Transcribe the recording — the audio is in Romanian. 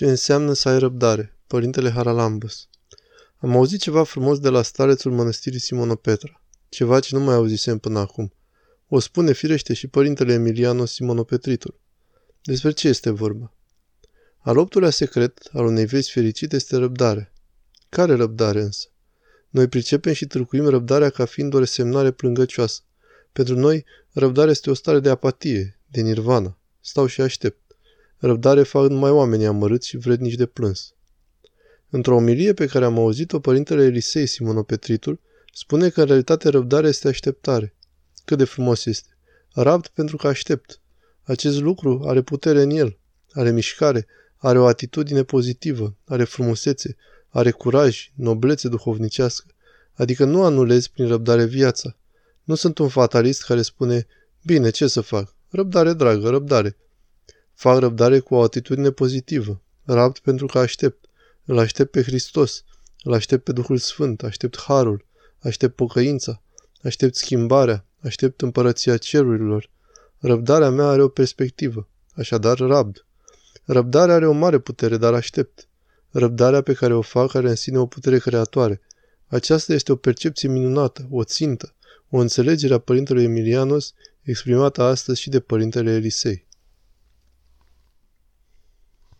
Ce înseamnă să ai răbdare? Părintele Haralambus. Am auzit ceva frumos de la starețul mănăstirii Simonopetra. Ceva ce nu mai auzisem până acum. O spune firește și părintele Emiliano Simonopetritul. Despre ce este vorba? Al optulea secret al unei vieți fericite este răbdare. Care răbdare însă? Noi pricepem și tâlcuim răbdarea ca fiind o resemnare plângăcioasă. Pentru noi, răbdarea este o stare de apatie, de nirvana. Stau și aștept. Răbdare fac numai oamenii amărâți și vrednici de plâns. Într-o omilie pe care am auzit-o, părintele Elisei Simonopetritul spune că în realitate răbdare este așteptare. Cât de frumos este! Rabd pentru că aștept. Acest lucru are putere în el, are mișcare, are o atitudine pozitivă, are frumusețe, are curaj, noblețe duhovnicească, adică nu anulez prin răbdare viața. Nu sunt un fatalist care spune, bine, ce să fac? Răbdare dragă, răbdare. Fac răbdare cu o atitudine pozitivă. Rabd pentru că aștept. Îl aștept pe Hristos. Îl aștept pe Duhul Sfânt. Aștept harul. Aștept pocăința. Aștept schimbarea. Aștept împărăția cerurilor. Răbdarea mea are o perspectivă. Așadar, rabd. Răbdarea are o mare putere, dar aștept. Răbdarea pe care o fac are în sine o putere creatoare. Aceasta este o percepție minunată, o țintă, o înțelegere a părintelui Emilianos exprimată astăzi și de părintele Elisei.